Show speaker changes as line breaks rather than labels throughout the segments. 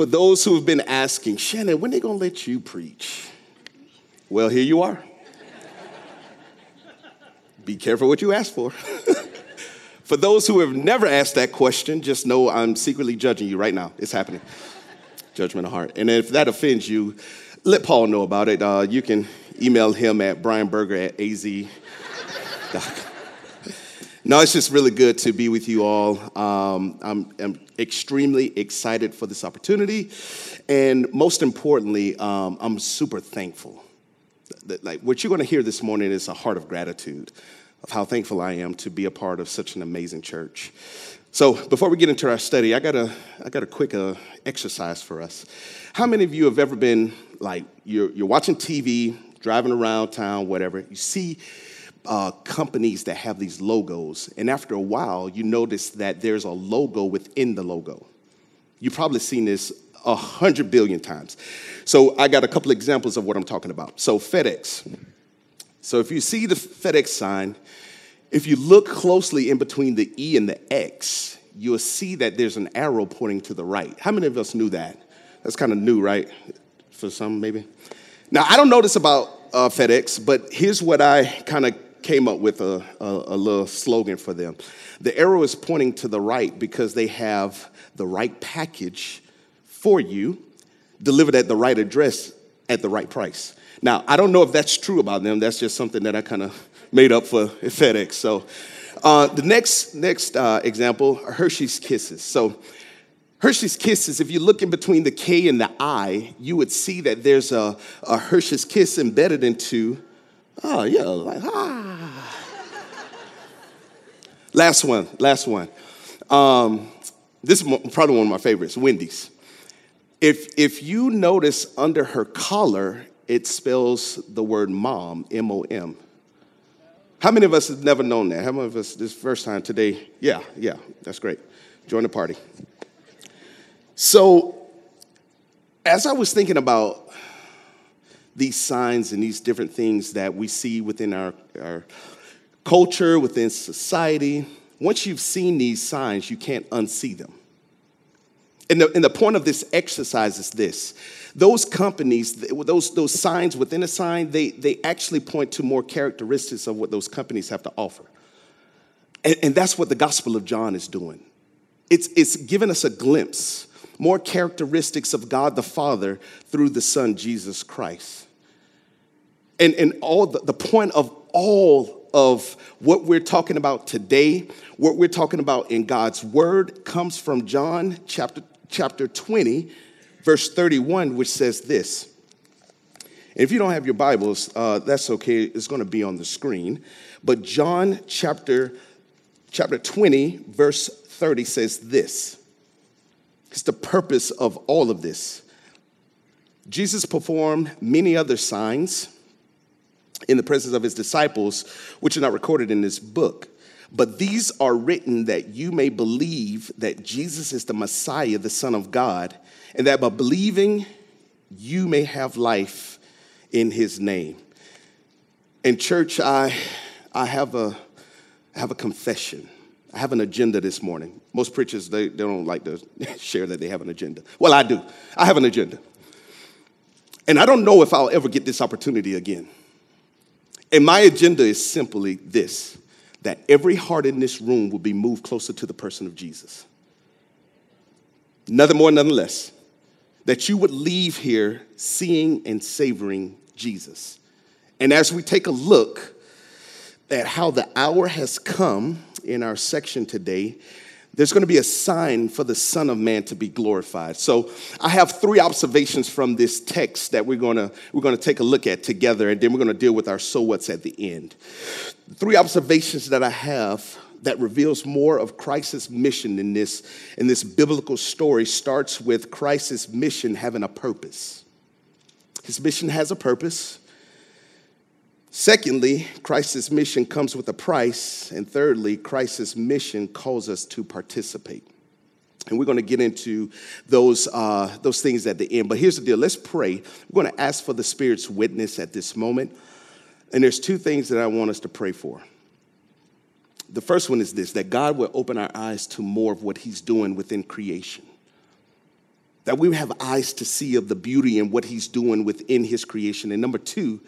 For those who have been asking, Shannon, when are they gonna let you preach? Well, here you are. Be careful what you ask for. for those who have never asked that question, just know I'm secretly judging you right now. It's happening. Judgment of heart. And if that offends you, let Paul know about it. Uh, you can email him at brianberger at az.com. No, it's just really good to be with you all. Um, I'm, I'm, extremely excited for this opportunity. And most importantly, um, I'm super thankful. That, like, what you're going to hear this morning is a heart of gratitude of how thankful I am to be a part of such an amazing church. So, before we get into our study, I got a, I got a quick uh, exercise for us. How many of you have ever been like, you're, you're watching TV, driving around town, whatever, you see uh, companies that have these logos, and after a while, you notice that there's a logo within the logo. You've probably seen this a hundred billion times. So I got a couple examples of what I'm talking about. So FedEx. So if you see the FedEx sign, if you look closely in between the E and the X, you'll see that there's an arrow pointing to the right. How many of us knew that? That's kind of new, right? For some, maybe. Now, I don't know this about uh, FedEx, but here's what I kind of came up with a, a, a, little slogan for them. The arrow is pointing to the right because they have the right package for you, delivered at the right address at the right price. Now, I don't know if that's true about them. That's just something that I kind of made up for FedEx. So, uh, the next next uh, example, Hershey's Kisses. So, Hershey's Kisses, if you look in between the K and the I, you would see that there's a, a Hershey's Kiss embedded into Oh, yeah, like, ah. last one, last one. Um, this is probably one of my favorites, Wendy's. If, if you notice under her collar, it spells the word mom, M O M. How many of us have never known that? How many of us, this first time today? Yeah, yeah, that's great. Join the party. So, as I was thinking about these signs and these different things that we see within our, our culture, within society, once you've seen these signs, you can't unsee them. And the, and the point of this exercise is this those companies, those, those signs within a sign, they, they actually point to more characteristics of what those companies have to offer. And, and that's what the Gospel of John is doing. It's, it's giving us a glimpse more characteristics of God the Father through the Son, Jesus Christ. And, and all the, the point of all of what we're talking about today, what we're talking about in God's Word, comes from John chapter, chapter 20, verse 31, which says this. if you don't have your Bibles, uh, that's okay. It's going to be on the screen. But John chapter, chapter 20, verse 30 says this. It's the purpose of all of this. Jesus performed many other signs in the presence of his disciples, which are not recorded in this book. But these are written that you may believe that Jesus is the Messiah, the Son of God, and that by believing, you may have life in his name. In church, I, I have, a, have a confession. I have an agenda this morning. Most preachers, they, they don't like to share that they have an agenda. Well, I do. I have an agenda. And I don't know if I'll ever get this opportunity again. And my agenda is simply this that every heart in this room will be moved closer to the person of Jesus. Nothing more, nothing less. That you would leave here seeing and savoring Jesus. And as we take a look at how the hour has come in our section today, there's going to be a sign for the Son of Man to be glorified. So I have three observations from this text that we're going to, we're going to take a look at together, and then we're going to deal with our so what's at the end. Three observations that I have that reveals more of Christ's mission in this, in this biblical story starts with Christ's mission having a purpose. His mission has a purpose. Secondly, Christ's mission comes with a price. And thirdly, Christ's mission calls us to participate. And we're going to get into those, uh, those things at the end. But here's the deal let's pray. We're going to ask for the Spirit's witness at this moment. And there's two things that I want us to pray for. The first one is this that God will open our eyes to more of what He's doing within creation. that we have eyes to see of the beauty and what He's doing within His creation. And number two,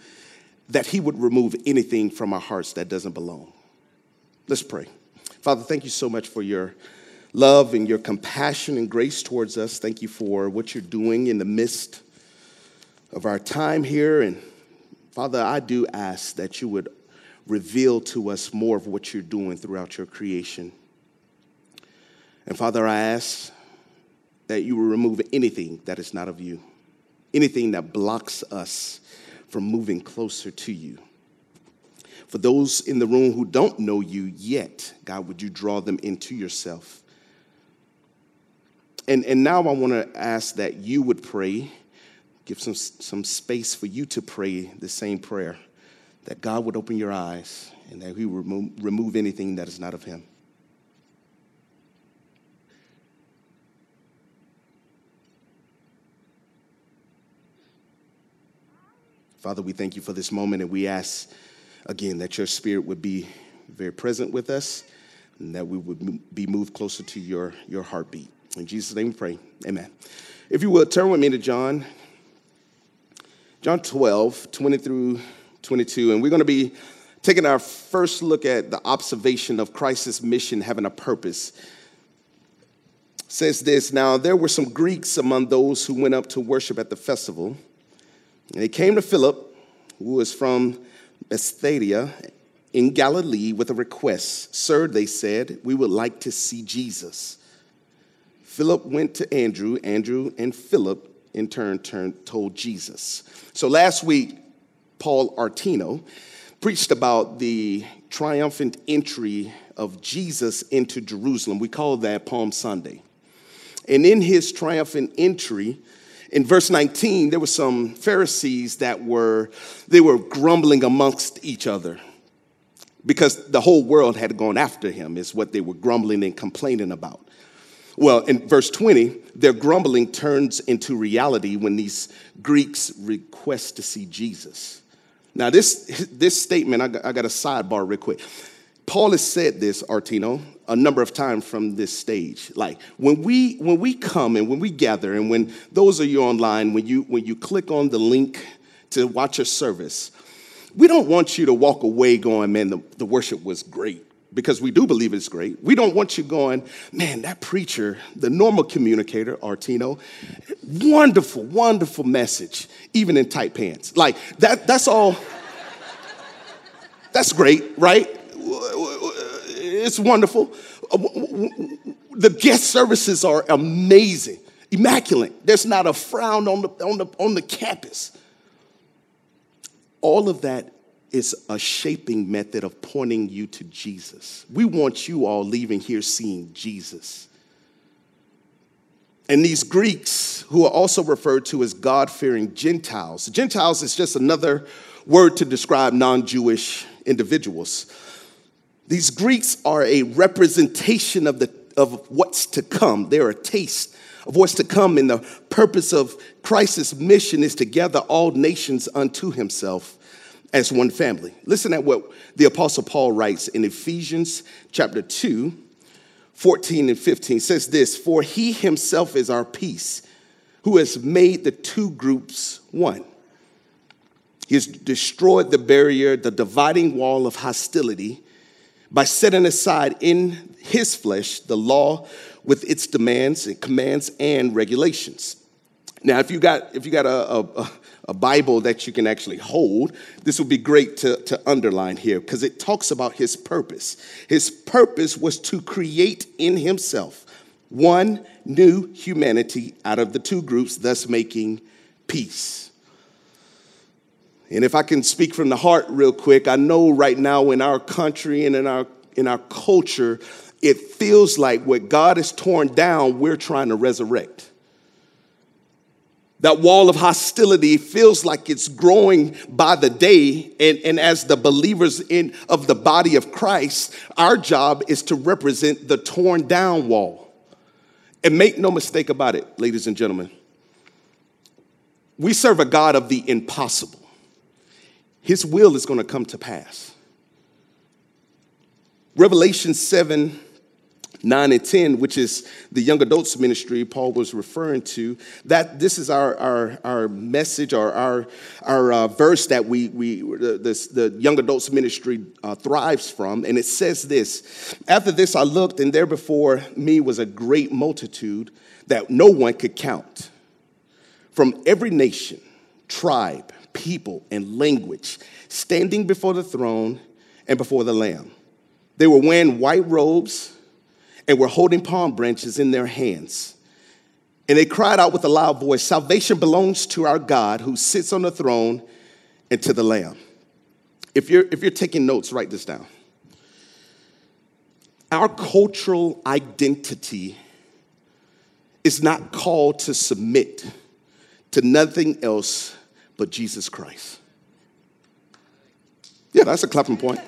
that He would remove anything from our hearts that doesn't belong. Let's pray. Father, thank you so much for your love and your compassion and grace towards us. Thank you for what you're doing in the midst of our time here. And Father, I do ask that you would reveal to us more of what you're doing throughout your creation. And Father, I ask that you will remove anything that is not of you, anything that blocks us from moving closer to you. For those in the room who don't know you yet, God, would you draw them into yourself? And, and now I want to ask that you would pray, give some, some space for you to pray the same prayer, that God would open your eyes and that He would remove, remove anything that is not of Him. Father, we thank you for this moment and we ask again that your spirit would be very present with us and that we would be moved closer to your, your heartbeat. In Jesus' name we pray. Amen. If you will, turn with me to John. John 12, 20 through 22. And we're going to be taking our first look at the observation of Christ's mission having a purpose. It says this Now there were some Greeks among those who went up to worship at the festival. And they came to Philip, who was from Bethsaida in Galilee, with a request. Sir, they said, we would like to see Jesus. Philip went to Andrew. Andrew and Philip, in turn, turned, told Jesus. So last week, Paul Artino preached about the triumphant entry of Jesus into Jerusalem. We call that Palm Sunday. And in his triumphant entry, in verse 19 there were some pharisees that were they were grumbling amongst each other because the whole world had gone after him is what they were grumbling and complaining about. Well in verse 20 their grumbling turns into reality when these greeks request to see jesus. Now this this statement i got, I got a sidebar real quick. Paul has said this, Artino, a number of times from this stage. Like when we when we come and when we gather, and when those of you online, when you when you click on the link to watch a service, we don't want you to walk away going, man, the, the worship was great. Because we do believe it's great. We don't want you going, man, that preacher, the normal communicator, Artino, wonderful, wonderful message, even in tight pants. Like that, that's all. That's great, right? It's wonderful. Uh, the guest services are amazing, immaculate. There's not a frown on the, on the, on the campus. All of that is a shaping method of pointing you to Jesus. We want you all leaving here seeing Jesus. And these Greeks, who are also referred to as God fearing Gentiles, Gentiles is just another word to describe non Jewish individuals. These Greeks are a representation of, the, of what's to come. They're a taste of what's to come, and the purpose of Christ's mission is to gather all nations unto himself as one family. Listen at what the Apostle Paul writes in Ephesians chapter 2, 14 and 15. It says this For he himself is our peace, who has made the two groups one. He has destroyed the barrier, the dividing wall of hostility by setting aside in his flesh the law with its demands and commands and regulations. Now, if you got if you got a, a, a Bible that you can actually hold, this would be great to, to underline here because it talks about his purpose. His purpose was to create in himself one new humanity out of the two groups, thus making peace. And if I can speak from the heart real quick, I know right now in our country and in our in our culture, it feels like what God has torn down, we're trying to resurrect. That wall of hostility feels like it's growing by the day. And, and as the believers in, of the body of Christ, our job is to represent the torn down wall. And make no mistake about it, ladies and gentlemen. We serve a God of the impossible. His will is going to come to pass. Revelation 7 9 and 10, which is the young adults ministry Paul was referring to, that this is our, our, our message or our, our uh, verse that we, we this, the young adults ministry uh, thrives from. And it says this After this, I looked, and there before me was a great multitude that no one could count from every nation, tribe, people, and language, standing before the throne and before the Lamb. They were wearing white robes and were holding palm branches in their hands. And they cried out with a loud voice Salvation belongs to our God who sits on the throne and to the Lamb. If you're, if you're taking notes, write this down. Our cultural identity is not called to submit to nothing else but Jesus Christ. Yeah, that's a clapping point.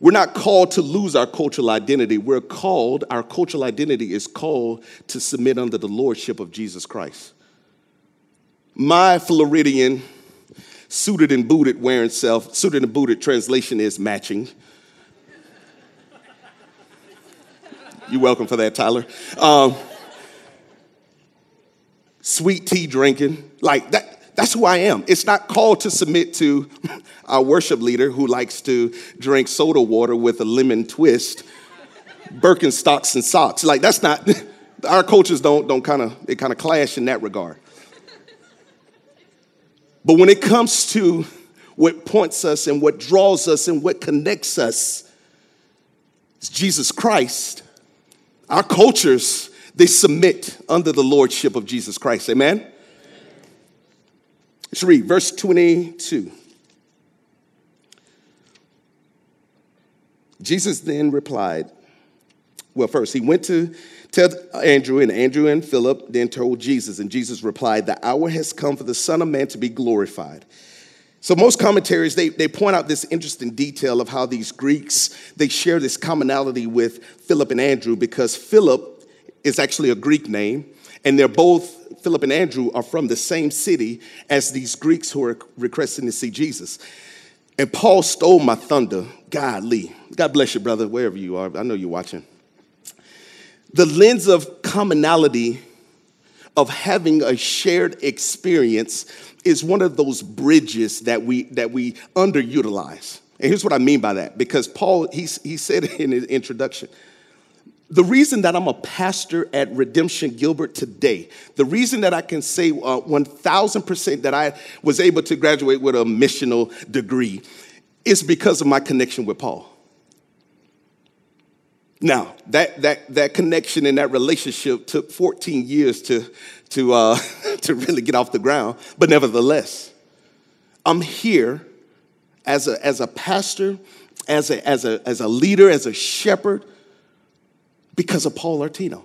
We're not called to lose our cultural identity. We're called, our cultural identity is called to submit under the lordship of Jesus Christ. My Floridian suited and booted wearing self, suited and booted translation is matching. You're welcome for that, Tyler. Um, sweet tea drinking, like that that's who I am. It's not called to submit to our worship leader who likes to drink soda water with a lemon twist, Birkenstocks and socks. Like that's not our cultures don't don't kind of they kind of clash in that regard. But when it comes to what points us and what draws us and what connects us, it's Jesus Christ. Our cultures, they submit under the lordship of Jesus Christ. Amen? Let's read verse 22. Jesus then replied, well, first, he went to tell Andrew, and Andrew and Philip then told Jesus, and Jesus replied, The hour has come for the Son of Man to be glorified. So most commentaries, they, they point out this interesting detail of how these Greeks, they share this commonality with Philip and Andrew because Philip is actually a Greek name, and they're both Philip and Andrew are from the same city as these Greeks who are requesting to see Jesus. And Paul stole my thunder. Godly. God bless you, brother, wherever you are. I know you're watching. The lens of commonality of having a shared experience is one of those bridges that we that we underutilize. And here's what I mean by that because Paul he, he said in his introduction the reason that I'm a pastor at Redemption Gilbert today, the reason that I can say uh, 1000% that I was able to graduate with a missional degree is because of my connection with Paul. Now, that, that, that connection and that relationship took 14 years to, to, uh, to really get off the ground, but nevertheless, I'm here as a, as a pastor, as a, as, a, as a leader, as a shepherd because of Paul Artino,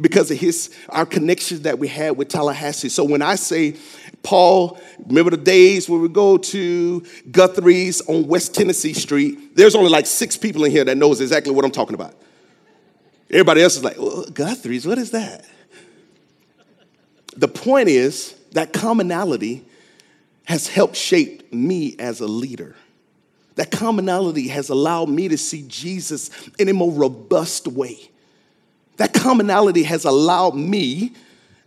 because of his our connections that we had with Tallahassee. So when I say Paul, remember the days where we go to Guthrie's on West Tennessee Street? There's only like six people in here that knows exactly what I'm talking about. Everybody else is like, well, Guthrie's, what is that? The point is that commonality has helped shape me as a leader. That commonality has allowed me to see Jesus in a more robust way. That commonality has allowed me,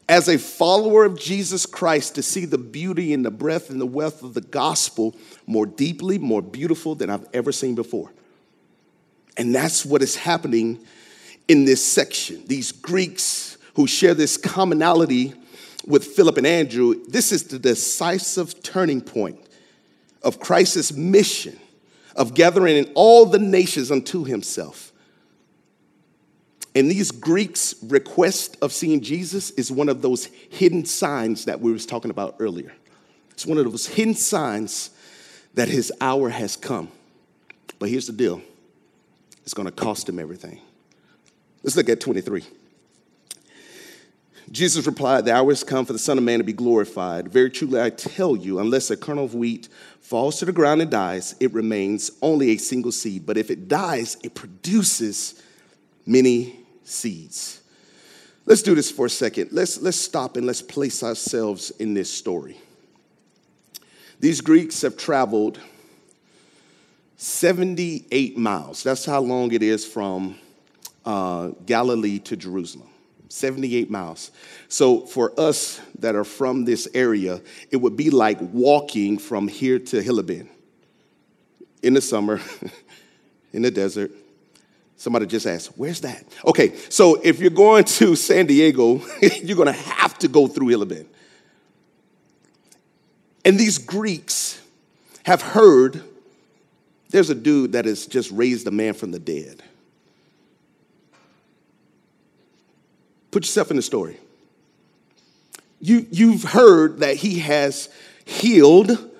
as a follower of Jesus Christ, to see the beauty and the breadth and the wealth of the gospel more deeply, more beautiful than I've ever seen before. And that's what is happening in this section. These Greeks who share this commonality with Philip and Andrew, this is the decisive turning point of Christ's mission of gathering in all the nations unto himself. And these Greeks' request of seeing Jesus is one of those hidden signs that we was talking about earlier. It's one of those hidden signs that his hour has come. But here's the deal it's going to cost him everything. Let's look at 23. Jesus replied, The hour has come for the Son of Man to be glorified. Very truly, I tell you, unless a kernel of wheat falls to the ground and dies, it remains only a single seed. But if it dies, it produces many seeds. Let's do this for a second. Let's, let's stop and let's place ourselves in this story. These Greeks have traveled 78 miles. That's how long it is from uh, Galilee to Jerusalem. 78 miles. So for us that are from this area, it would be like walking from here to Gila Bend in the summer, in the desert. Somebody just asked, Where's that? Okay, so if you're going to San Diego, you're to have to go through Gila Bend. And these Greeks have heard there's a dude that has just raised a man from the dead. Put yourself in the story. You, you've heard that he has healed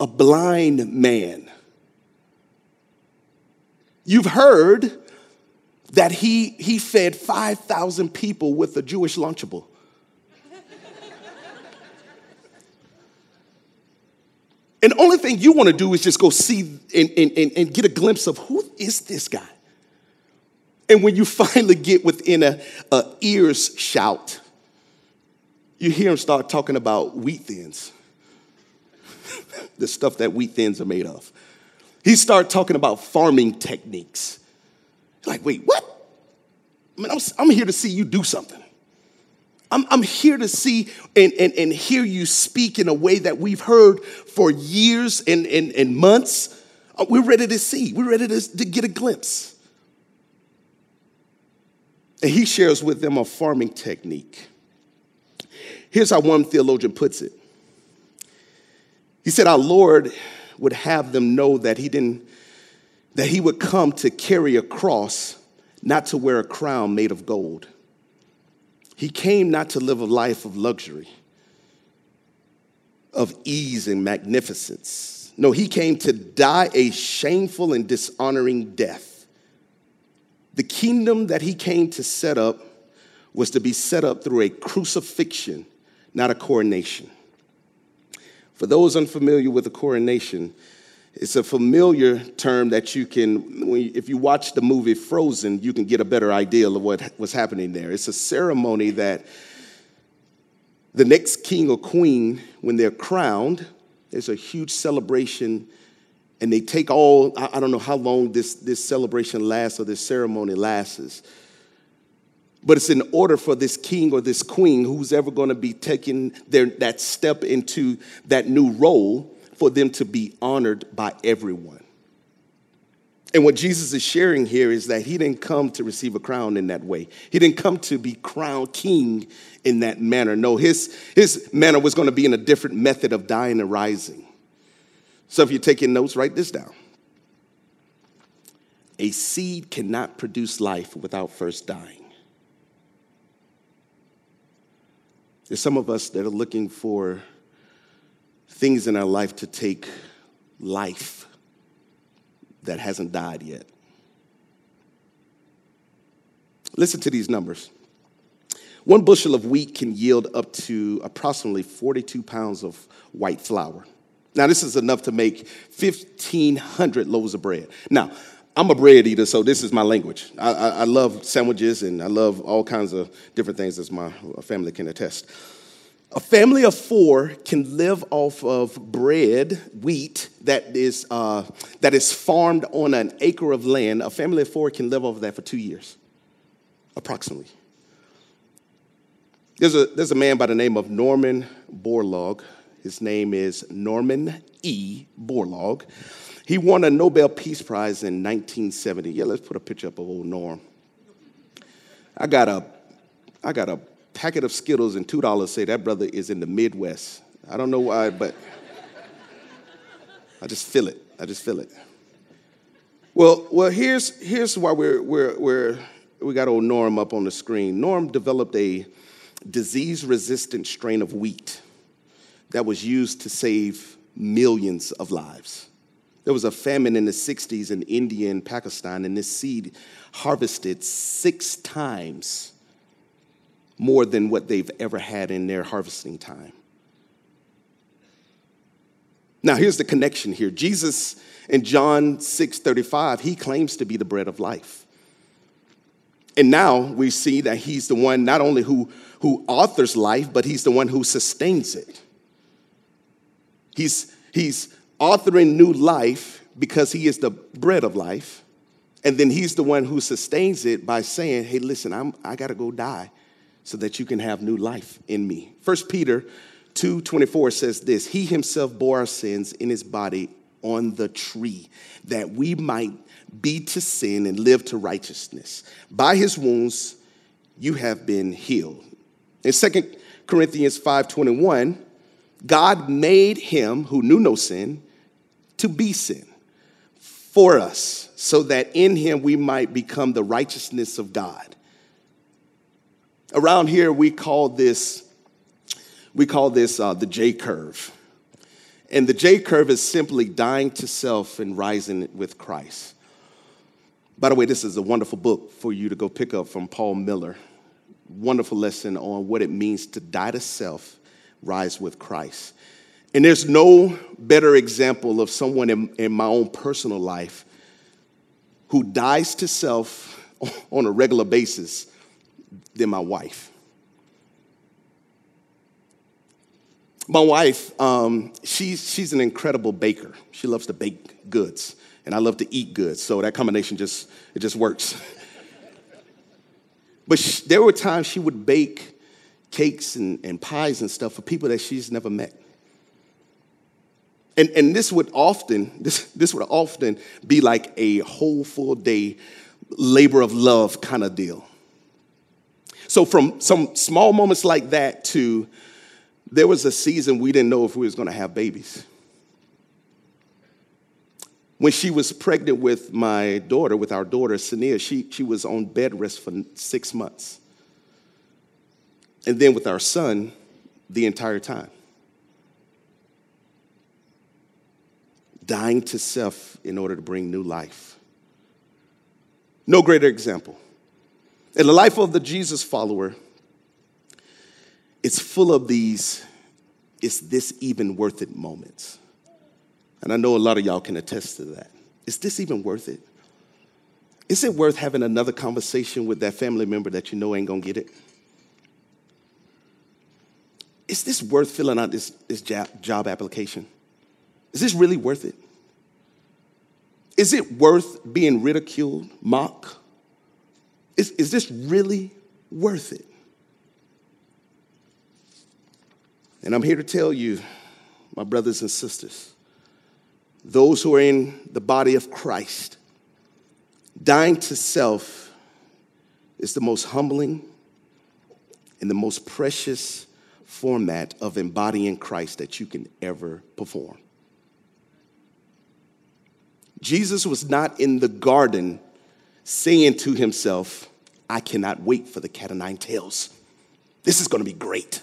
a blind man. You've heard that he, he fed 5,000 people with a Jewish Lunchable. and the only thing you want to do is just go see and, and, and, get a glimpse of who is this guy? And when you finally get within a, a ear's shout, you hear him start talking about wheat thins, the stuff that wheat thins are made of. He started talking about farming techniques. Like, wait, what? I mean, I'm, I'm here to see you do something. I'm, I'm here to see and, and, and hear you speak in a way that we've heard for years and, and, and months. Uh, we're ready to see, we're ready to, to get a glimpse. And he shares with them a farming technique. Here's how one theologian puts it. He said, Our Lord would have them know that he didn't that he would come to carry a cross not to wear a crown made of gold. He came not to live a life of luxury of ease and magnificence. No he came to die a shameful and dishonoring death the kingdom that he came to set up was to be set up through a crucifixion not a coronation for those unfamiliar with a coronation, it's a familiar term that you can, if you watch the movie Frozen, you can get a better idea of what was happening there. It's a ceremony that the next king or queen, when they're crowned, there's a huge celebration, and they take all, I don't know how long this, this celebration lasts or this ceremony lasts but it's in order for this king or this queen, who's ever going to be taking their, that step into that new role, for them to be honored by everyone. And what Jesus is sharing here is that he didn't come to receive a crown in that way. He didn't come to be crowned king in that manner. No, his, his manner was going to be in a different method of dying and rising. So if you're taking notes, write this down. A seed cannot produce life without first dying. There's some of us that are looking for things in our life to take life that hasn't died yet. Listen to these numbers. One bushel of wheat can yield up to approximately 42 pounds of white flour. Now, this is enough to make 1,500 loaves of bread. Now, I'm a bread eater, so this is my language. I, I, I, love sandwiches and I love all kinds of different things, as my family can attest. A family of four can live off of bread, wheat that is, uh, that is farmed on an acre of land. A family of four can live off of that for two years, approximately. There's a, there's a man by the name of Norman Borlaug. His name is Norman E. Borlaug. He won a Nobel Peace Prize in 1970. Yeah, let's put a picture up of old Norm. I got a, I got a packet of Skittles and two dollars. Say that brother is in the Midwest. I don't know why, but I just feel it. I just feel it. Well, well, here's here's why we're we're we're we got old Norm up on the screen. Norm developed a disease-resistant strain of wheat that was used to save millions of lives. There was a famine in the 60s in India and Pakistan, and this seed harvested six times more than what they've ever had in their harvesting time. Now, here's the connection here. Jesus in John 6 35, he claims to be the bread of life. And now we see that he's the one not only who, who authors life, but he's the one who sustains it. He's, he's authoring new life because he is the bread of life. And then he's the one who sustains it by saying, hey, listen, I'm, I got to go die so that you can have new life in me. First Peter 2.24 says this, he himself bore our sins in his body on the tree that we might be to sin and live to righteousness. By his wounds, you have been healed. In 2 Corinthians 5.21, God made him who knew no sin to be sin for us, so that in him we might become the righteousness of God. Around here, we call this, we call this uh, the J curve. And the J curve is simply dying to self and rising with Christ. By the way, this is a wonderful book for you to go pick up from Paul Miller. Wonderful lesson on what it means to die to self, rise with Christ. And there's no better example of someone in, in my own personal life who dies to self on a regular basis than my wife. My wife, um, she's, she's an incredible baker. She loves to bake goods, and I love to eat goods. So that combination just, it just works. but she, there were times she would bake cakes and, and pies and stuff for people that she's never met. And, and this would often, this, this would often be like a whole full day labor of love kind of deal. So from some small moments like that to there was a season we didn't know if we was going to have babies. When she was pregnant with my daughter, with our daughter, Sania, she, she was on bed rest for six months. And then with our son, the entire time. dying to self in order to bring new life. No greater example. In the life of the Jesus follower, it's full of these, is this even worth it moments. And I know a lot of y'all can attest to that. Is this even worth it? Is it worth having another conversation with that family member that you know ain't gonna get it? Is this worth filling out this, this job, application? Is this really worth it? Is it worth being ridiculed, mocked? Is, is this really worth it? And I'm here to tell you, my brothers and sisters, those who are in the body of Christ, dying to self is the most humbling and the most precious format of embodying Christ that you can ever perform. Jesus was not in the garden saying to himself, I cannot wait for the cat o' nine tails. This is going to be great.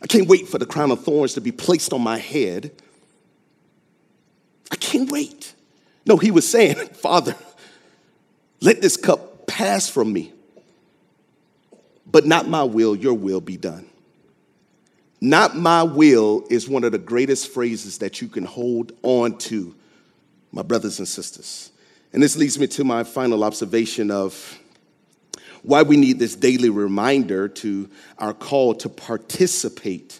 I can't wait for the crown of thorns to be placed on my head. I can't wait. No, he was saying, Father, let this cup pass from me, but not my will, your will be done. Not my will is one of the greatest phrases that you can hold on to my brothers and sisters. And this leads me to my final observation of why we need this daily reminder to our call to participate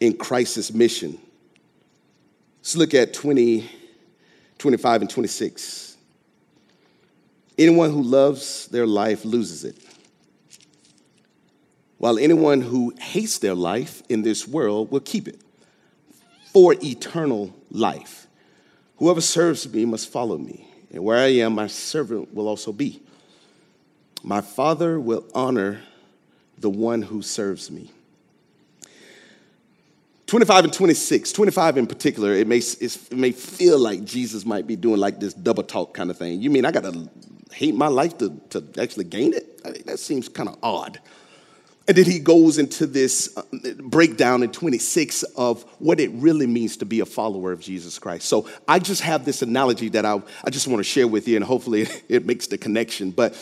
in Christ's mission. Let's look at 20, 25, and 26. Anyone who loves their life loses it, while anyone who hates their life in this world will keep it for eternal life. Whoever serves me must follow me, and where I am, my servant will also be. My Father will honor the one who serves me. 25 and 26, 25 in particular, it may, it may feel like Jesus might be doing like this double talk kind of thing. You mean I got to hate my life to, to actually gain it? I mean, that seems kind of odd. And then he goes into this uh, breakdown in 26 of what it really means to be a follower of Jesus Christ. So I just have this analogy that I, I just want to share with you, and hopefully it makes the connection. But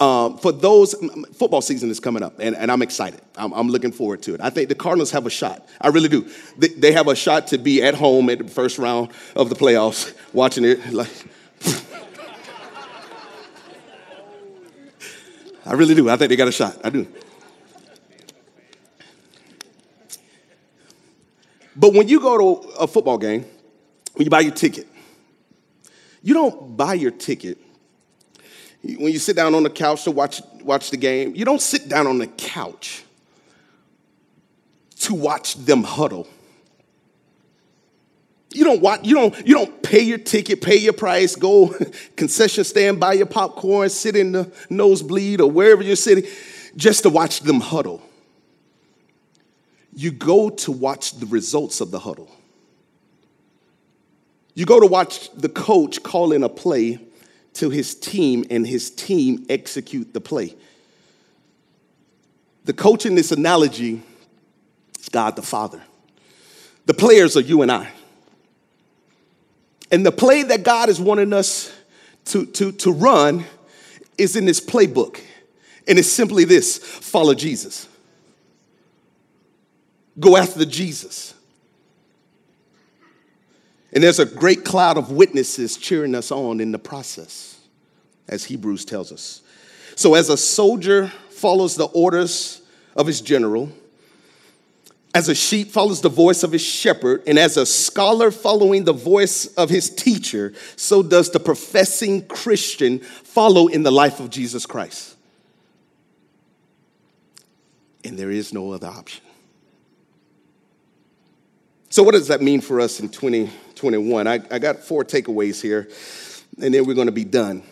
um, for those, football season is coming up, and, and I'm excited. I'm, I'm, looking forward to it. I think the Cardinals have a shot. I really do. They, they have a shot to be at home at the first round of the playoffs, watching it like. I really do. I think they got a shot. I do. But when you go to a football game, when you buy your ticket, You don't buy your ticket. When you sit down on the couch to watch, watch the game, you don't sit down on the couch to watch them huddle. You don't watch, you don't, you don't pay your ticket, pay your price, go concession stand, buy your popcorn, sit in the nosebleed or wherever you're sitting, just to watch them huddle. You go to watch the results of the huddle. You go to watch the coach call in a play to his team and his team execute the play. The coach in this analogy is God the Father. The players are you and I. And the play that God is wanting us to, to, to run is in this playbook. And it's simply this follow Jesus. Go after Jesus. And there's a great cloud of witnesses cheering us on in the process, as Hebrews tells us. So, as a soldier follows the orders of his general, as a sheep follows the voice of his shepherd, and as a scholar following the voice of his teacher, so does the professing Christian follow in the life of Jesus Christ. And there is no other option. So, what does that mean for us in 2021? I, I got four takeaways here, and then we're going to be done.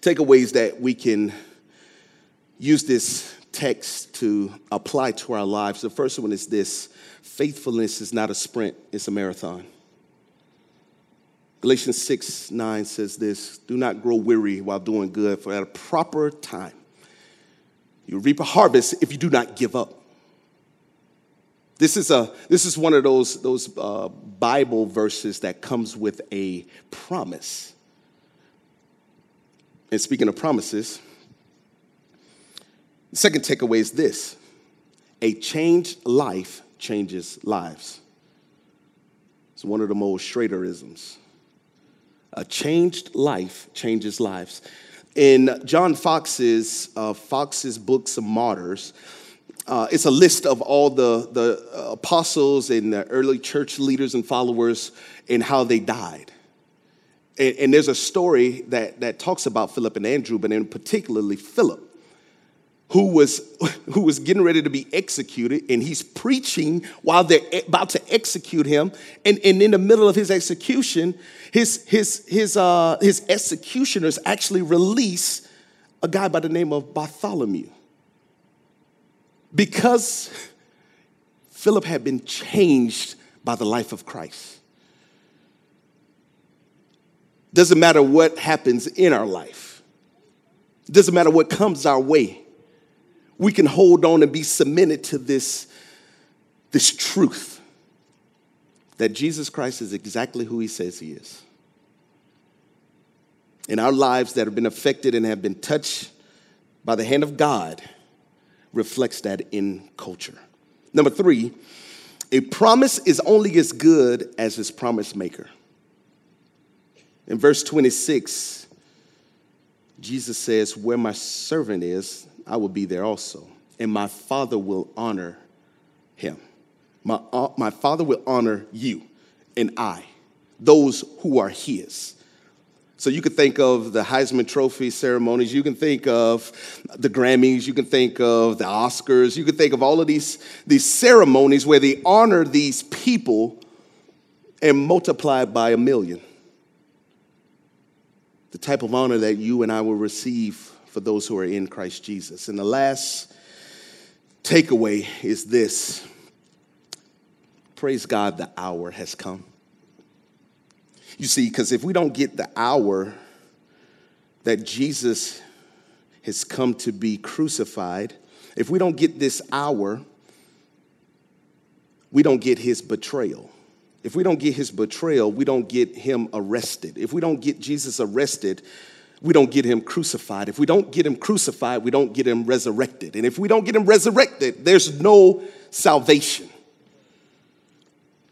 Takeaways that we can use this text to apply to our lives. The first one is this faithfulness is not a sprint, it's a marathon. Galatians 6 9 says this Do not grow weary while doing good, for at a proper time you reap a harvest if you do not give up. This is, a, this is one of those, those uh, Bible verses that comes with a promise. And speaking of promises, the second takeaway is this a changed life changes lives. It's one of the most Schraderisms. A changed life changes lives. In John Foxe's, uh, Foxe's Books of Martyrs, uh, it's a list of all the, the apostles and the early church leaders and followers and how they died. And, and there's a story that, that talks about Philip and Andrew, but in particularly Philip who was, who was getting ready to be executed, and he's preaching while they're about to execute him. And, and in the middle of his execution, his, his, his, uh, his executioners actually release a guy by the name of Bartholomew. Because Philip had been changed by the life of Christ. Doesn't matter what happens in our life, doesn't matter what comes our way we can hold on and be cemented to this, this truth that Jesus Christ is exactly who he says he is. In our lives that have been affected and have been touched by the hand of God reflects that in culture. Number three, a promise is only as good as its promise maker. In verse 26, Jesus says, Where my servant is, I will be there also. And my Father will honor him. My, uh, my Father will honor you and I, those who are his. So you can think of the Heisman Trophy ceremonies, you can think of the Grammys, you can think of the Oscars, you can think of all of these, these ceremonies where they honor these people and multiply by a million. The type of honor that you and I will receive for those who are in Christ Jesus. And the last takeaway is this praise God, the hour has come. You see, because if we don't get the hour that Jesus has come to be crucified, if we don't get this hour, we don't get his betrayal. If we don't get his betrayal, we don't get him arrested. If we don't get Jesus arrested, we don't get him crucified. If we don't get him crucified, we don't get him resurrected. And if we don't get him resurrected, there's no salvation.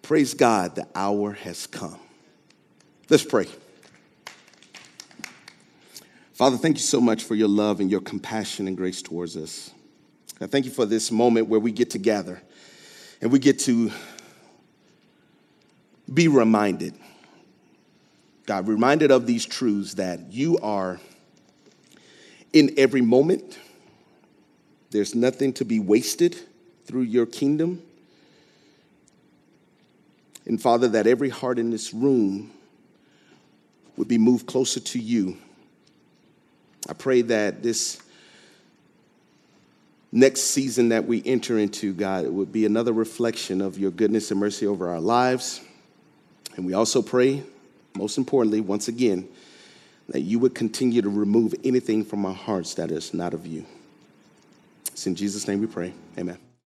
Praise God, the hour has come. Let's pray. Father, thank you so much for your love and your compassion and grace towards us. I thank you for this moment where we get together and we get to be reminded God, reminded of these truths that you are in every moment. There's nothing to be wasted through your kingdom. And Father, that every heart in this room would be moved closer to you. I pray that this next season that we enter into, God, it would be another reflection of your goodness and mercy over our lives. And we also pray, most importantly, once again, that you would continue to remove anything from our hearts that is not of you. It's in Jesus' name we pray. Amen.